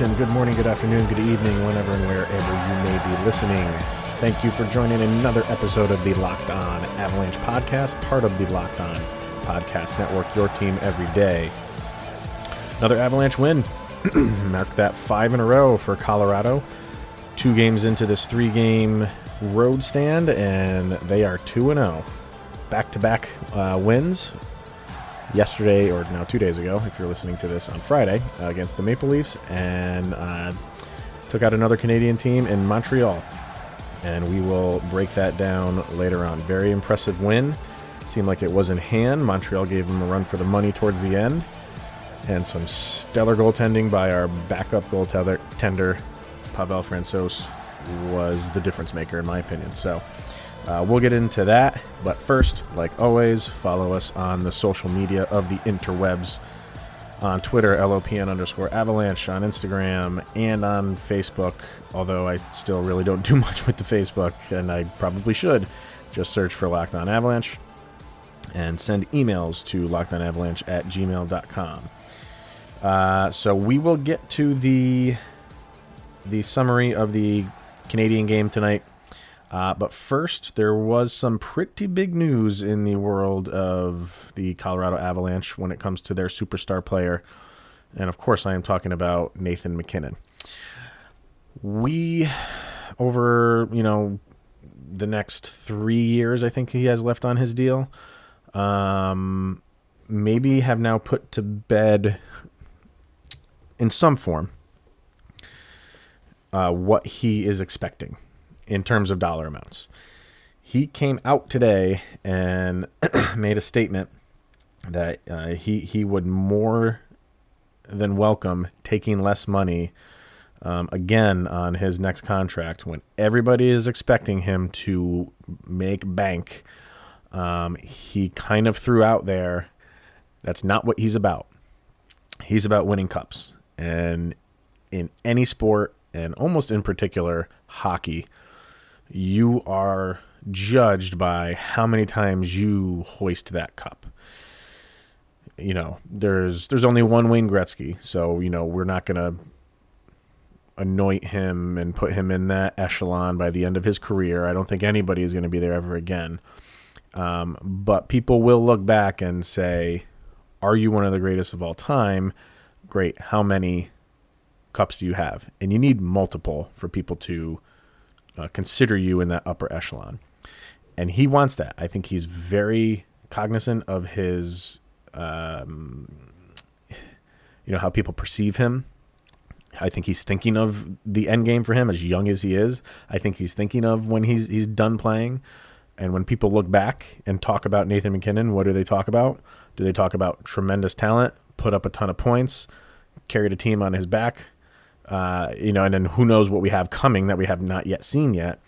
Good morning, good afternoon, good evening, whenever and wherever you may be listening. Thank you for joining another episode of the Locked On Avalanche podcast, part of the Locked On Podcast Network, your team every day. Another Avalanche win. Marked that five in a row for Colorado. Two games into this three game road stand, and they are 2 0. Back to back uh, wins yesterday, or now two days ago, if you're listening to this on Friday, uh, against the Maple Leafs, and uh, took out another Canadian team in Montreal. And we will break that down later on. Very impressive win. Seemed like it was in hand. Montreal gave them a run for the money towards the end. And some stellar goaltending by our backup goaltender, Pavel Francouz, was the difference maker, in my opinion. So, uh, we'll get into that, but first, like always, follow us on the social media of the interwebs on Twitter, LOPN underscore avalanche, on Instagram, and on Facebook. Although I still really don't do much with the Facebook, and I probably should. Just search for Locked On Avalanche and send emails to lockedonavalanche at gmail.com. Uh, so we will get to the the summary of the Canadian game tonight. Uh, but first, there was some pretty big news in the world of the Colorado Avalanche when it comes to their superstar player. And of course, I am talking about Nathan MacKinnon. We, over, you know, the next three years, I think he has left on his deal, um, maybe have now put to bed in some form uh, what he is expecting in terms of dollar amounts. He came out today and made a statement that uh, he he would more than welcome taking less money um, again on his next contract when everybody is expecting him to make bank. Um, he kind of threw out there that's not what he's about. He's about winning cups, and in any sport, and almost in particular hockey you are judged by how many times you hoist that cup. You know, there's there's only one Wayne Gretzky, so you know we're not gonna anoint him and put him in that echelon by the end of his career. I don't think anybody is going to be there ever again. Um, but people will look back and say, "Are you one of the greatest of all time?" Great. How many cups do you have? And you need multiple for people to uh, consider you in that upper echelon. And he wants that. I think he's very cognizant of his, um, you know, how people perceive him. I think he's thinking of the end game for him as young as he is. I think he's thinking of when he's he's done playing. And when people look back and talk about Nathan MacKinnon, what do they talk about? Do they talk about tremendous talent, put up a ton of points, carried a team on his back, uh, you know, and then who knows what we have coming that we have not yet seen yet.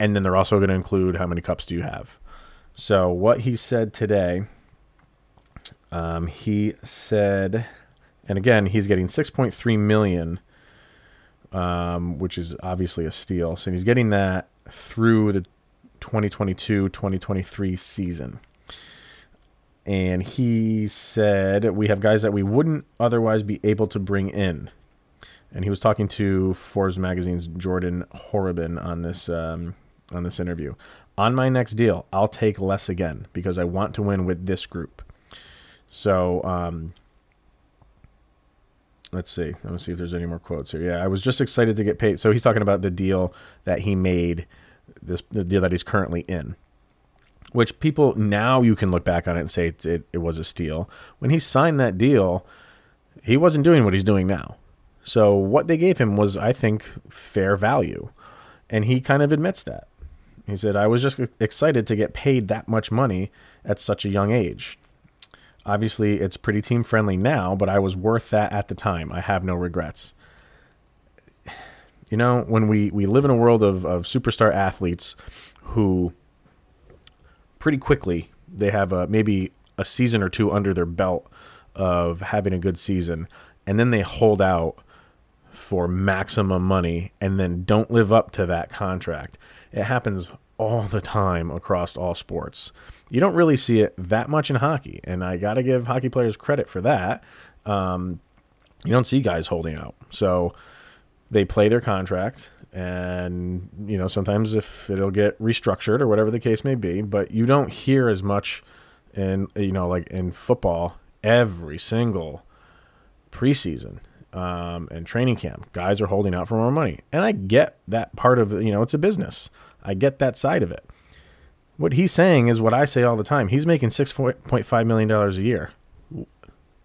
And then they're also going to include how many cups do you have. So what he said today, um, he said, and again, he's getting 6.3 million, um, which is obviously a steal. So he's getting that through the 2022-2023 season. And he said we have guys that we wouldn't otherwise be able to bring in and he was talking to Forbes magazine's Jordan Horobin on this um, on this interview. On my next deal, I'll take less again because I want to win with this group. So um, let's see. Let me see if there's any more quotes here. Yeah, I was just excited to get paid. So he's talking about the deal that he made, this the deal that he's currently in. Which people now you can look back on it and say it, it, it was a steal. When he signed that deal, he wasn't doing what he's doing now. So what they gave him was, I think, fair value. And he kind of admits that. He said, I was just excited to get paid that much money at such a young age. Obviously, it's pretty team friendly now, but I was worth that at the time. I have no regrets. You know, when we, we live in a world of, of superstar athletes who pretty quickly they have a, maybe a season or two under their belt of having a good season, and then they hold out for maximum money and then don't live up to that contract. It happens all the time across all sports. You don't really see it that much in hockey, and I got to give hockey players credit for that. Um, you don't see guys holding out. So they play their contract, and, you know, sometimes if it'll get restructured or whatever the case may be, but you don't hear as much in, you know, like in football every single preseason um, and training camp. Guys are holding out for more money. And I get that part of. You know, it's a business. I get that side of it. What he's saying is what I say all the time. He's making $6.5 million a year.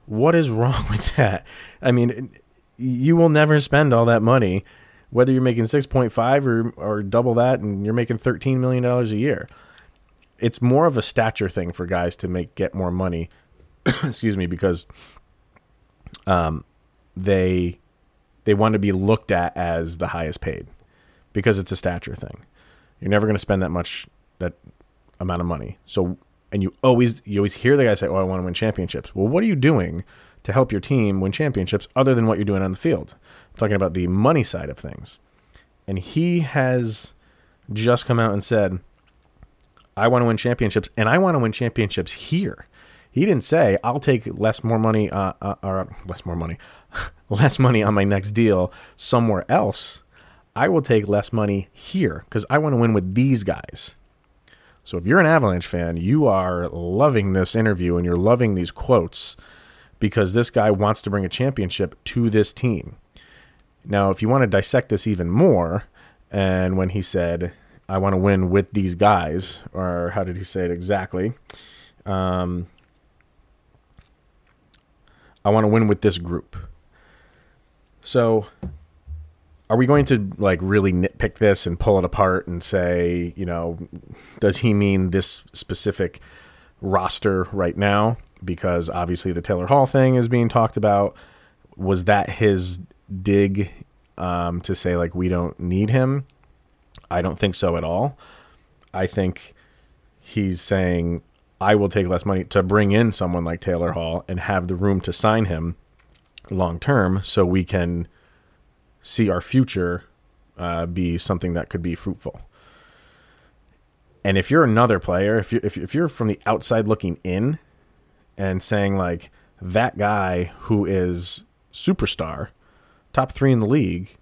What is wrong with that? I mean, you will never spend all that money, whether you're making 6.5 or, or double that and you're making $13 million a year. It's more of a stature thing for guys to make get more money. excuse me, because um, they they want to be looked at as the highest paid because it's a stature thing. You're never going to spend that much that amount of money. So and you always you always hear the guy say, "Oh, I want to win championships." Well, what are you doing to help your team win championships other than what you're doing on the field? I'm talking about the money side of things. And he has just come out and said, "I want to win championships and I want to win championships here." He didn't say, "I'll take less more money uh, uh, or less more money. less money on my next deal somewhere else, I will take less money here because I want to win with these guys. So if you're an Avalanche fan, you are loving this interview and you're loving these quotes because this guy wants to bring a championship to this team. Now, if you want to dissect this even more, and when he said, I want to win with these guys, or how did he say it exactly? Um, I want to win with this group. So, are we going to like really nitpick this and pull it apart and say, you know, does he mean this specific roster right now? Because obviously the Taylor Hall thing is being talked about. Was that his dig um, to say like we don't need him? I don't think so at all. I think he's saying I will take less money to bring in someone like Taylor Hall and have the room to sign him long term so we can see our future uh, be something that could be fruitful. And if you're another player, if you if, if you're from the outside looking in and saying like that guy who is superstar, top 3 in the league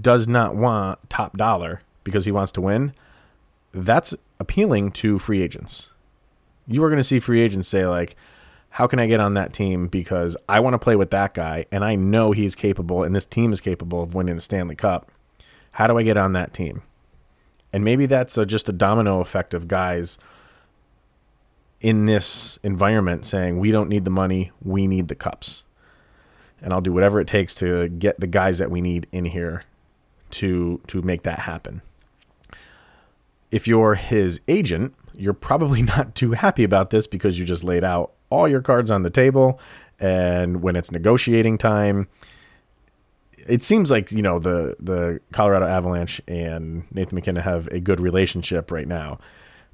does not want top dollar because he wants to win, that's appealing to free agents. You are going to see free agents say like how can I get on that team because I want to play with that guy and I know he's capable and this team is capable of winning a Stanley Cup. How do I get on that team? And maybe that's a, just a domino effect of guys in this environment saying, we don't need the money, we need the cups. And I'll do whatever it takes to get the guys that we need in here to to make that happen. If you're his agent, you're probably not too happy about this because you just laid out all your cards on the table. And when it's negotiating time, it seems like you know the the Colorado Avalanche and Nathan MacKinnon have a good relationship right now.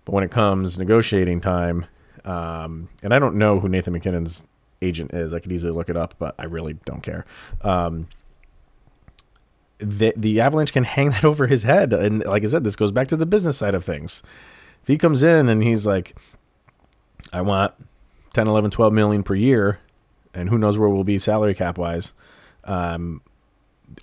But when it comes negotiating time, um, and I don't know who Nathan MacKinnon's agent is, I could easily look it up, but I really don't care. Um, the the Avalanche can hang that over his head, and like I said, this goes back to the business side of things. If he comes in and he's like, "I want 10, 11, 12 million per year, and who knows where we'll be salary cap wise. Um,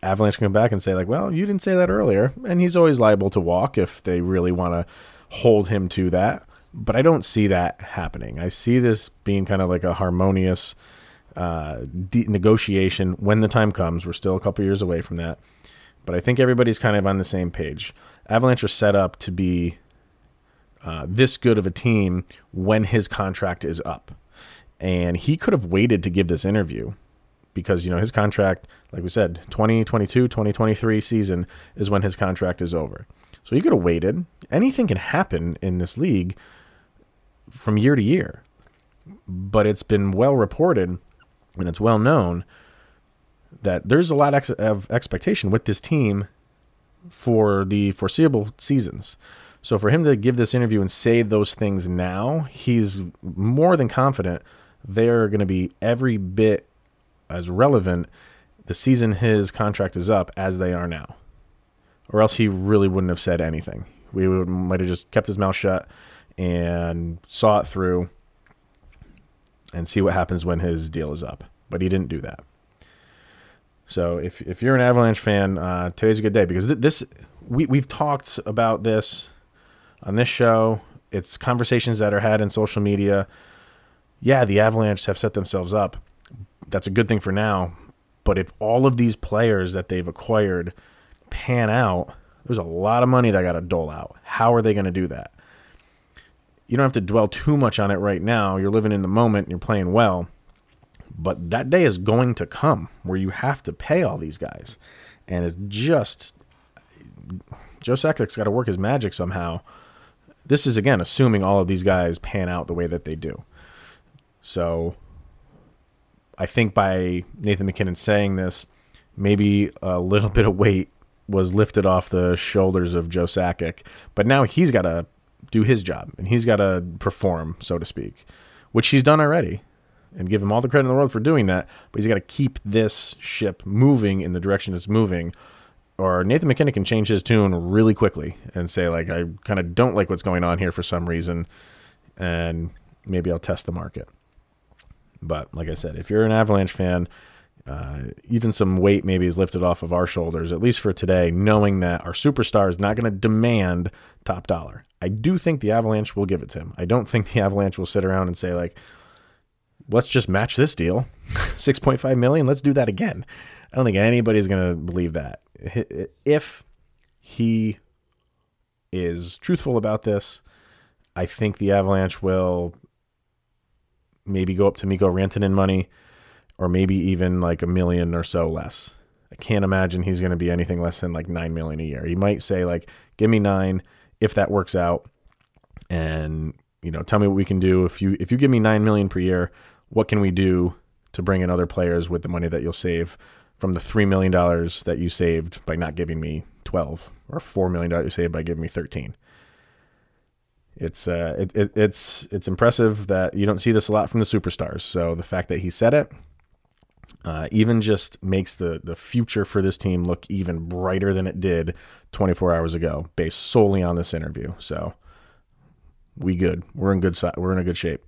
Avalanche can come back and say like, well, you didn't say that earlier, and he's always liable to walk if they really want to hold him to that. But I don't see that happening. I see this being kind of like a harmonious uh, de- negotiation when the time comes. We're still a couple years away from that, but I think everybody's kind of on the same page. Avalanche are set up to be uh, this good of a team when his contract is up. And he could have waited to give this interview because, you know, his contract, like we said, 2022, 2023 season is when his contract is over. So he could have waited. Anything can happen in this league from year to year. but it's been well reported and it's well known that there's a lot of expectation with this team for the foreseeable seasons. So for him to give this interview and say those things now, he's more than confident they're going to be every bit as relevant the season his contract is up as they are now. Or else he really wouldn't have said anything. We would, might have just kept his mouth shut and saw it through and see what happens when his deal is up. But he didn't do that. So if if you're an Avalanche fan, uh, today's a good day because th- this we we've talked about this on this show. It's conversations that are had in social media. Yeah, the Avalanche have set themselves up. That's a good thing for now. But if all of these players that they've acquired pan out, there's a lot of money that got to dole out. How are they going to do that? You don't have to dwell too much on it right now. You're living in the moment and you're playing well. But that day is going to come where you have to pay all these guys. And it's just Joe Sakic's got to work his magic somehow. This is again assuming all of these guys pan out the way that they do. So I think by Nathan MacKinnon saying this, maybe a little bit of weight was lifted off the shoulders of Joe Sakic. But now he's got to do his job and he's got to perform, so to speak, which he's done already and give him all the credit in the world for doing that. But he's got to keep this ship moving in the direction it's moving. Or Nathan MacKinnon can change his tune really quickly and say, like, I kind of don't like what's going on here for some reason. And maybe I'll test the market. But like I said, if you're an Avalanche fan, uh, even some weight maybe is lifted off of our shoulders, at least for today, knowing that our superstar is not going to demand top dollar. I do think the Avalanche will give it to him. I don't think the Avalanche will sit around and say, like, let's just match this deal 6.5 million let's do that again i don't think anybody's going to believe that if he is truthful about this i think the avalanche will maybe go up to mikko rantanen money or maybe even like a million or so less. I can't imagine he's going to be anything less than like 9 million a year. He might say like give me 9 if that works out. And you know tell me what we can do. If you if you give me 9 million per year what can we do to bring in other players with the money that you'll save from the $3 million that you saved by not giving me 12 or $4 million you saved by giving me 13 it's uh it, it, it's it's impressive that you don't see this a lot from the superstars. So the fact that he said it uh, even just makes the the future for this team look even brighter than it did 24 hours ago based solely on this interview. So we good. We're in good we're in a good shape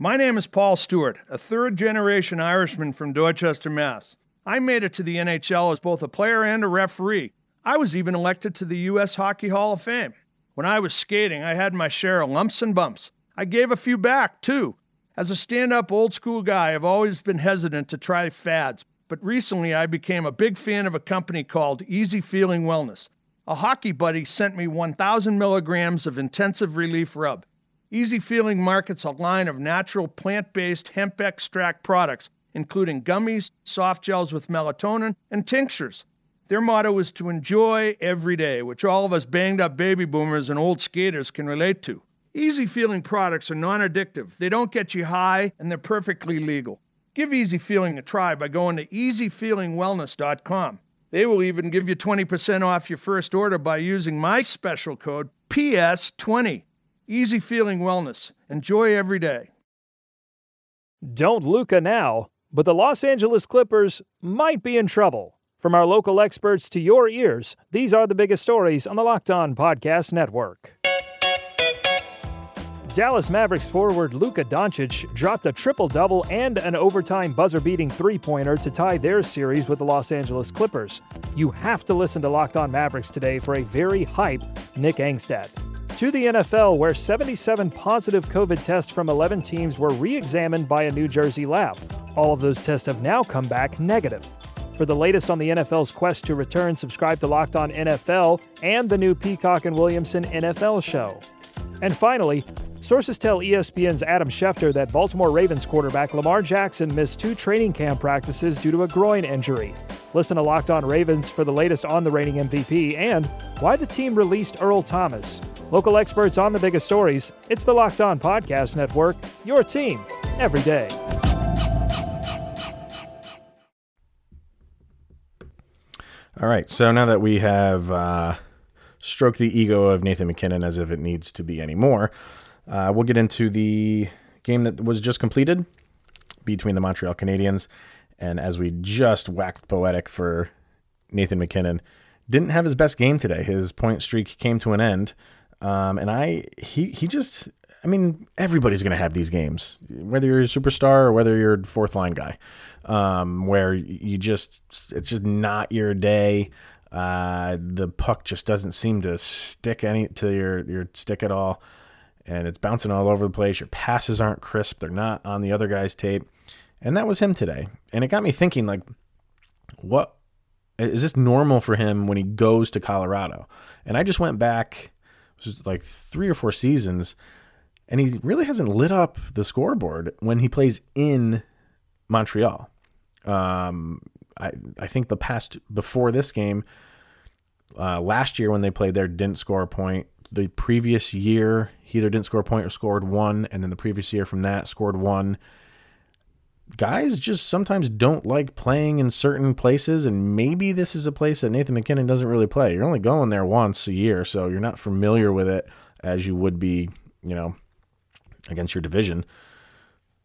my name is Paul Stewart, a third generation Irishman from Dorchester, Mass. I made it to the NHL as both a player and a referee. I was even elected to the U.S. Hockey Hall of Fame. When I was skating, I had my share of lumps and bumps. I gave a few back, too. As a stand up old school guy, I've always been hesitant to try fads, but recently I became a big fan of a company called Easy Feeling Wellness. A hockey buddy sent me 1,000 milligrams of intensive relief rub. Easy Feeling markets a line of natural plant based hemp extract products, including gummies, soft gels with melatonin, and tinctures. Their motto is to enjoy every day, which all of us banged up baby boomers and old skaters can relate to. Easy Feeling products are non addictive, they don't get you high, and they're perfectly legal. Give Easy Feeling a try by going to easyfeelingwellness.com. They will even give you 20% off your first order by using my special code PS20. Easy feeling wellness. Enjoy every day. Don't Luca now, but the Los Angeles Clippers might be in trouble. From our local experts to your ears, these are the biggest stories on the Locked On Podcast Network. Dallas Mavericks forward Luka Doncic dropped a triple double and an overtime buzzer beating three pointer to tie their series with the Los Angeles Clippers. You have to listen to Locked On Mavericks today for a very hype Nick Angstadt to the NFL, where 77 positive COVID tests from 11 teams were re examined by a New Jersey lab. All of those tests have now come back negative. For the latest on the NFL's quest to return, subscribe to Locked On NFL and the new Peacock and Williamson NFL show. And finally, Sources tell ESPN's Adam Schefter that Baltimore Ravens quarterback Lamar Jackson missed two training camp practices due to a groin injury. Listen to Locked On Ravens for the latest on the reigning MVP and why the team released Earl Thomas. Local experts on the biggest stories. It's the Locked On Podcast Network, your team every day. All right. So now that we have uh, stroked the ego of Nathan MacKinnon as if it needs to be anymore, uh, we'll get into the game that was just completed between the Montreal Canadiens. And as we just whacked poetic for Nathan MacKinnon, didn't have his best game today. His point streak came to an end. Um, and I, he, he just, I mean, everybody's going to have these games, whether you're a superstar or whether you're a fourth line guy, um, where you just, it's just not your day. Uh, the puck just doesn't seem to stick any to your, your stick at all. And it's bouncing all over the place. Your passes aren't crisp. They're not on the other guy's tape. And that was him today. And it got me thinking, like, what is this normal for him when he goes to Colorado? And I just went back, was like three or four seasons, and he really hasn't lit up the scoreboard when he plays in Montreal. Um, I I think the past before this game, uh, last year when they played there, didn't score a point. The previous year, he either didn't score a point or scored one, and then the previous year from that scored one guys just sometimes don't like playing in certain places, and maybe this is a place that Nathan MacKinnon doesn't really play. You're only going there once a year, so you're not familiar with it as you would be, you know, against your division.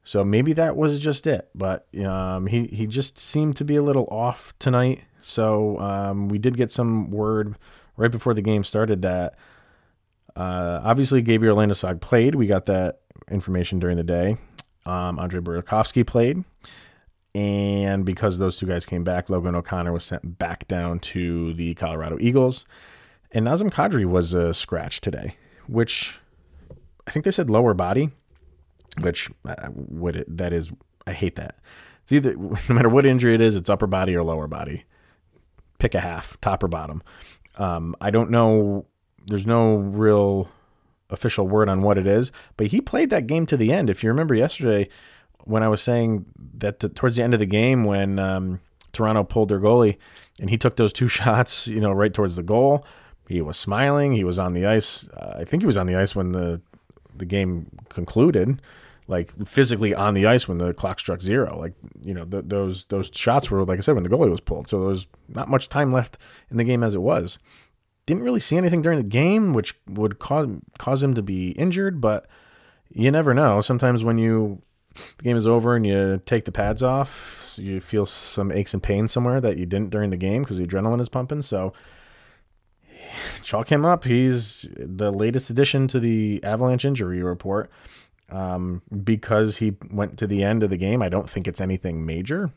So maybe that was just it, but um, he he just seemed to be a little off tonight. So um, we did get some word right before the game started that uh, obviously Gabriel Landeskog played. We got that information during the day. Um, Andre Burakovsky played. And because those two guys came back, Logan O'Connor was sent back down to the Colorado Eagles. And Nazem Kadri was a scratch today, which I think they said lower body, which uh, it, that is, I hate that. It's either, no matter what injury it is, it's upper body or lower body. Pick a half, top or bottom. Um, I don't know. There's no real official word on what it is, but he played that game to the end. If you remember yesterday, when I was saying that the, towards the end of the game, when um, Toronto pulled their goalie and he took those two shots, you know, right towards the goal, he was smiling. He was on the ice. Uh, I think he was on the ice when the the game concluded, like physically on the ice when the clock struck zero. Like you know, th- those those shots were like I said when the goalie was pulled. So there was not much time left in the game as it was didn't really see anything during the game, which would cause cause him to be injured. But you never know. Sometimes when you the game is over and you take the pads off, you feel some aches and pains somewhere that you didn't during the game because the adrenaline is pumping. So chalk him up. He's the latest addition to the Avalanche injury report. Um, because he went to the end of the game, I don't think it's anything major,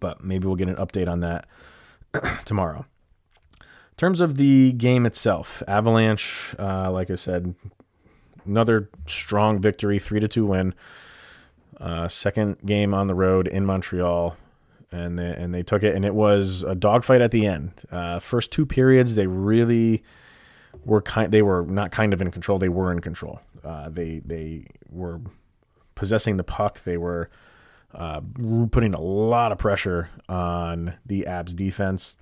but maybe we'll get an update on that tomorrow. In terms of the game itself, Avalanche, uh, like I said, another strong victory, three to two win. Uh, second game on the road in Montreal, and they, and they took it, and it was a dogfight at the end. Uh, first two periods, they really were kind. They were not kind of in control. They were in control. Uh, they they were possessing the puck. They were uh, putting a lot of pressure on the Habs defense.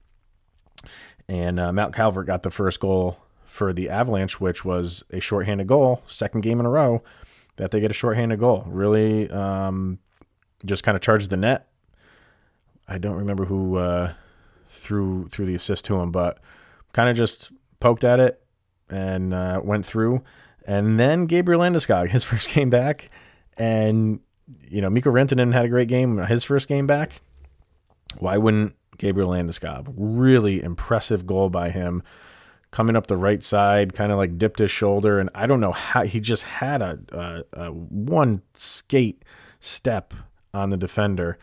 And uh, Matt Calvert got the first goal for the Avalanche, which was a shorthanded goal, second game in a row that they get a shorthanded goal. Really um, just kind of charged the net. I don't remember who uh, threw threw the assist to him, but kind of just poked at it and uh, went through. And then Gabriel Landeskog, his first game back, and you know Mikko Rantanen had a great game his first game back. Why wouldn't Gabriel Landeskog? Really impressive goal by him, coming up the right side, kind of like dipped his shoulder, and I don't know how he just had a, a, a one skate step on the defender,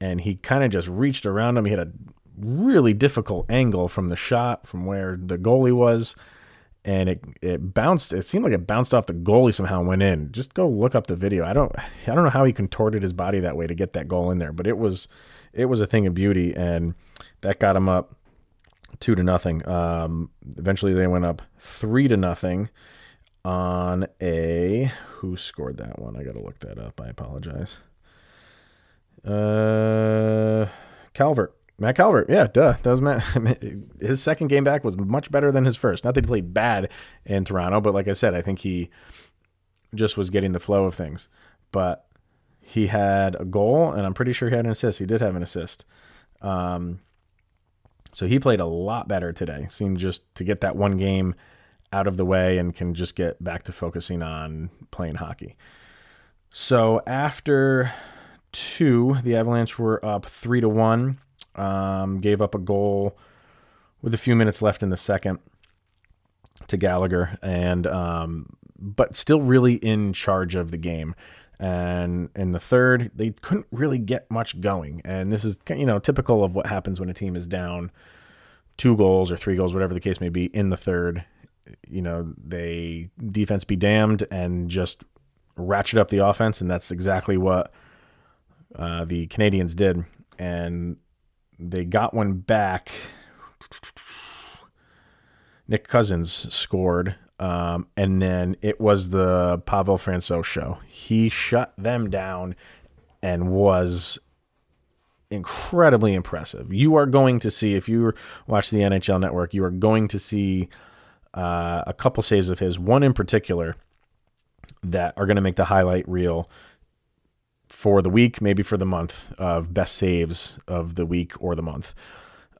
and he kind of just reached around him. He had a really difficult angle from the shot from where the goalie was and it it bounced. It seemed like it bounced off the goalie somehow and went in. Just go look up the video. I don't I don't know how he contorted his body that way to get that goal in there, but it was it was a thing of beauty, and that got them up two to nothing. Um, eventually, they went up three to nothing on a who scored that one? I got to look that up. I apologize. Uh, Calvert. Matt Calvert, yeah, duh. That was Matt. His second game back was much better than his first. Not that he played bad in Toronto, but like I said, I think he just was getting the flow of things. But he had a goal, and I'm pretty sure he had an assist. He did have an assist. Um, so he played a lot better today. Seemed just to get that one game out of the way and can just get back to focusing on playing hockey. So after two, the Avalanche were up three to one. Um, gave up a goal with a few minutes left in the second to Gallagher, and um, but still really in charge of the game. And in the third, they couldn't really get much going. And this is you know typical of what happens when a team is down two goals or three goals, whatever the case may be, in the third. You know, they defense be damned and just ratchet up the offense, and that's exactly what uh, the Canadiens did. And they got one back. Nick Cousins scored, um, and then it was the Pavel Francouz show. He shut them down and was incredibly impressive. You are going to see if you watch the NHL Network, you are going to see uh, a couple saves of his. One in particular that are going to make the highlight reel for the week, maybe for the month of best saves of the week or the month.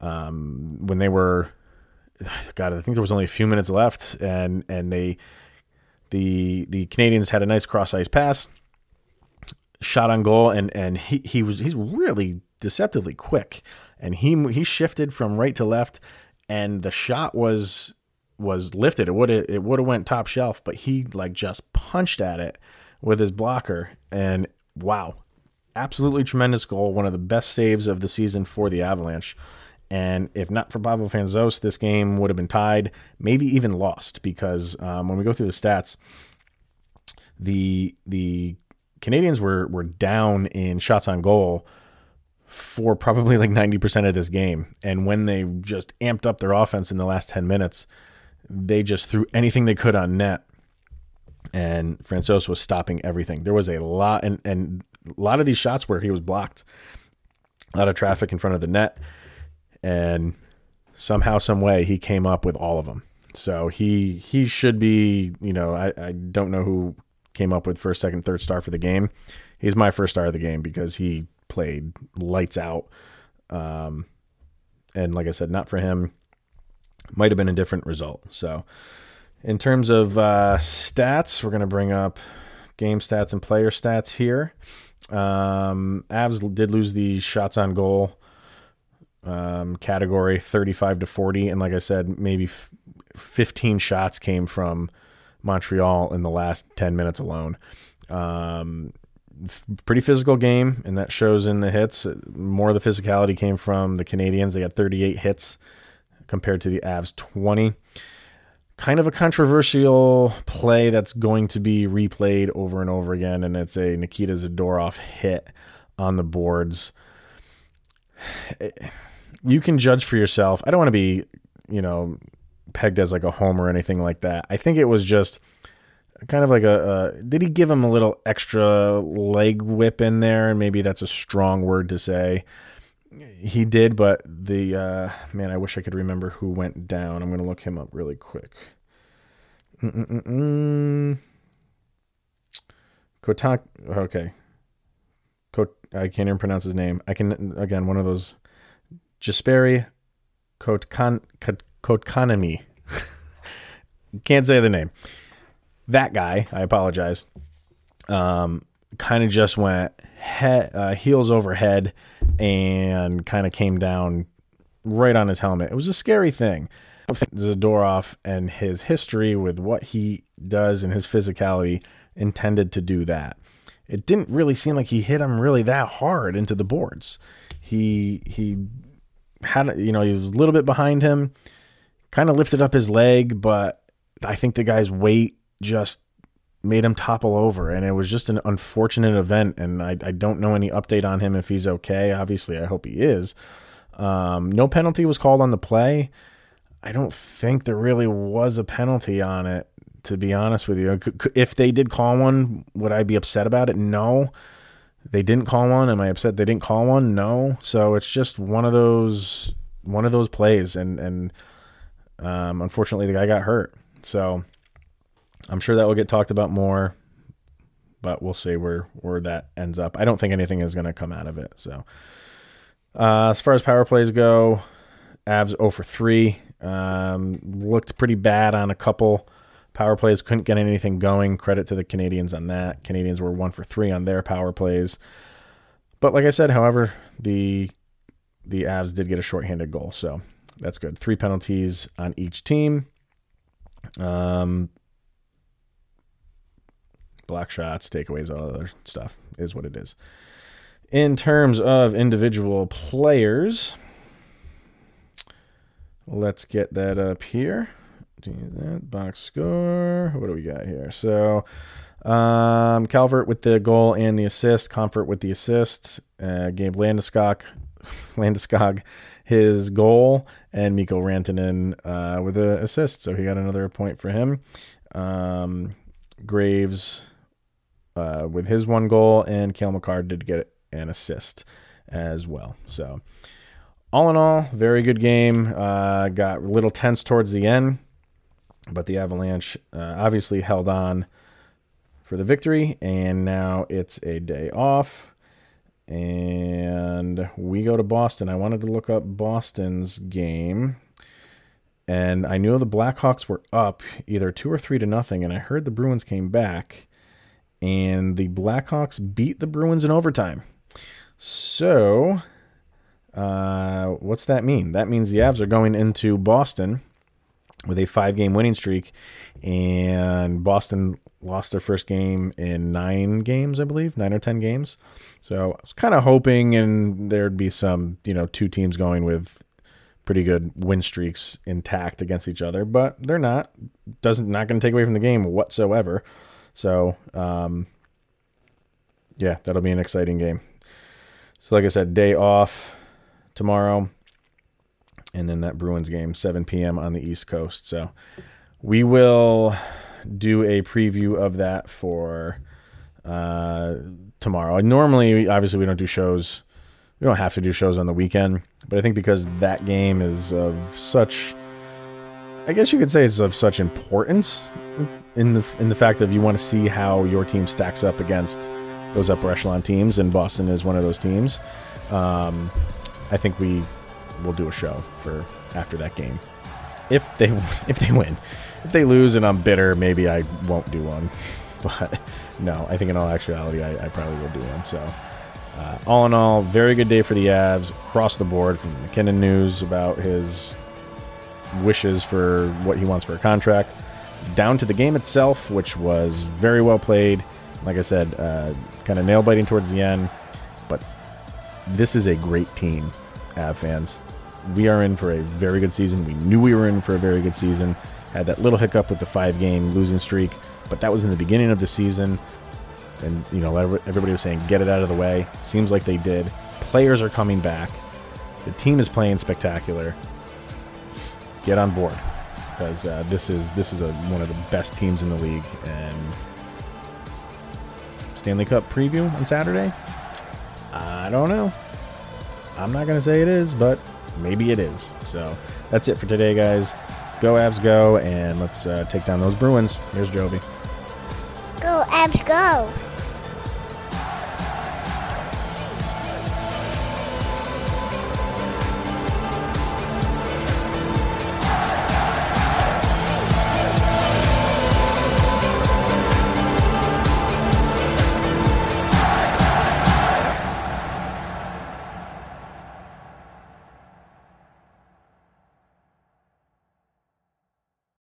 Um, when they were, God, I think there was only a few minutes left, and and they, the the Canadiens had a nice cross ice pass, shot on goal, and and he he was he's really deceptively quick, and he he shifted from right to left, and the shot was was lifted. It would it would have went top shelf, but he like just punched at it with his blocker, and wow, absolutely tremendous goal. One of the best saves of the season for the Avalanche. And if not for Pavel Francouz, this game would have been tied, maybe even lost, because um, when we go through the stats, the the Canadiens were were down in shots on goal for probably like 90% of this game. And when they just amped up their offense in the last 10 minutes, they just threw anything they could on net and Francouz was stopping everything. There was a lot, and, and a lot of these shots where he was blocked, a lot of traffic in front of the net, and somehow, some way, he came up with all of them. So he he should be, you know, I, I don't know who came up with first, second, third star for the game. He's my first star of the game because he played lights out. Um, and like I said, not for him, might have been a different result. So in terms of uh, stats, we're going to bring up game stats and player stats here. Um, Avs did lose the shots on goal um, category 35 to 40. And like I said, maybe f- 15 shots came from Montreal in the last 10 minutes alone. Um, f- pretty physical game, and that shows in the hits. More of the physicality came from the Canadiens. They got 38 hits compared to the Avs 20 kind of a controversial play that's going to be replayed over and over again, and it's a Nikita Zadorov hit on the boards. You can judge for yourself. I don't want to be, you know, pegged as like a home or anything like that. I think it was just kind of like a, a, did he give him a little extra leg whip in there and maybe that's a strong word to say he did, but the uh, man, I wish I could remember who went down. I'm to look him up really quick. Kotak. Okay. Kot, I can't even pronounce his name. I can again one of those. Jesperi Kotkan Kotkaniemi. can't say the name. That guy. I apologize. Um, kind of just went head, uh, heels over head and kind of came down right on his helmet. It was a scary thing. Zadorov and his history with what he does and his physicality intended to do that. It didn't really seem like he hit him really that hard into the boards. He he had you know he was a little bit behind him, kind of lifted up his leg, but I think the guy's weight just made him topple over and it was just an unfortunate event and I, I don't know any update on him if he's okay obviously i hope he is um, no penalty was called on the play i don't think there really was a penalty on it to be honest with you. If they did call one, would I be upset about it? No. They didn't call one. Am I upset they didn't call one? No. So it's just one of those one of those plays, and and um, unfortunately the guy got hurt. So I'm sure that will get talked about more, but we'll see where where that ends up. I don't think anything is going to come out of it. So uh, as far as power plays go, Avs 0 for 3. Um, looked pretty bad on a couple power plays. Couldn't get anything going. Credit to the Canadiens on that. Canadiens were 1 for 3 on their power plays. But like I said, however, the the Avs did get a shorthanded goal, so that's good. Three penalties on each team. Um, block shots, takeaways, all other stuff is what it is. In terms of individual players, Let's get that up here. Do that box score. What do we got here? So, um, Calvert with the goal and the assist. Compher with the assist. Uh, Gabe Landeskog, Landeskog, his goal, and Mikko Rantanen uh, with the assist. So he got another point for him. Um, Graves uh, with his one goal, and Cale Makar did get an assist as well. So all in all, very good game. Uh, got a little tense towards the end, but the Avalanche uh, obviously held on for the victory, and now it's a day off. And we go to Boston. I wanted to look up Boston's game, and I knew the Blackhawks were up either two or three to nothing, and I heard the Bruins came back, and the Blackhawks beat the Bruins in overtime. So uh, what's that mean? That means the Avs are going into Boston with a five game winning streak, and Boston lost their first game in nine games, I believe, nine or 10 games. So I was kind of hoping and there'd be some, you know, two teams going with pretty good win streaks intact against each other, but they're not. Doesn't not going to take away from the game whatsoever. So, um, yeah, that'll be an exciting game. So, like I said, day off tomorrow. And then that Bruins game, 7 p.m. on the East Coast. So we will do a preview of that for uh, tomorrow. Normally, obviously, we don't do shows. We don't have to do shows on the weekend, but I think because that game is of such, I guess you could say it's of such importance in the in the fact of you want to see how your team stacks up against those upper echelon teams, and Boston is one of those teams. Um, I think we will do a show for after that game. If they if they win, if they lose and I'm bitter, maybe I won't do one. But no, I think in all actuality, I, I probably will do one. So, uh, all in all, very good day for the Avs across the board. From MacKinnon news about his wishes for what he wants for a contract, down to the game itself, which was very well played. Like I said, uh, kind of nail biting towards the end, but this is a great team Av fans. We are in for a very good season. We knew we were in for a very good season. Had that little hiccup with the five game losing streak, but that was in the beginning of the season. And, you know, everybody was saying, get it out of the way. Seems like they did. Players are coming back. The team is playing spectacular. Get on board because uh, this is this is a, one of the best teams in the league. And Stanley Cup preview on Saturday. I don't know. I'm not going to say it is, but maybe it is. So that's it for today, guys. Go Avs, go, and let's uh, take down those Bruins. Here's Jovi. Go Avs, go.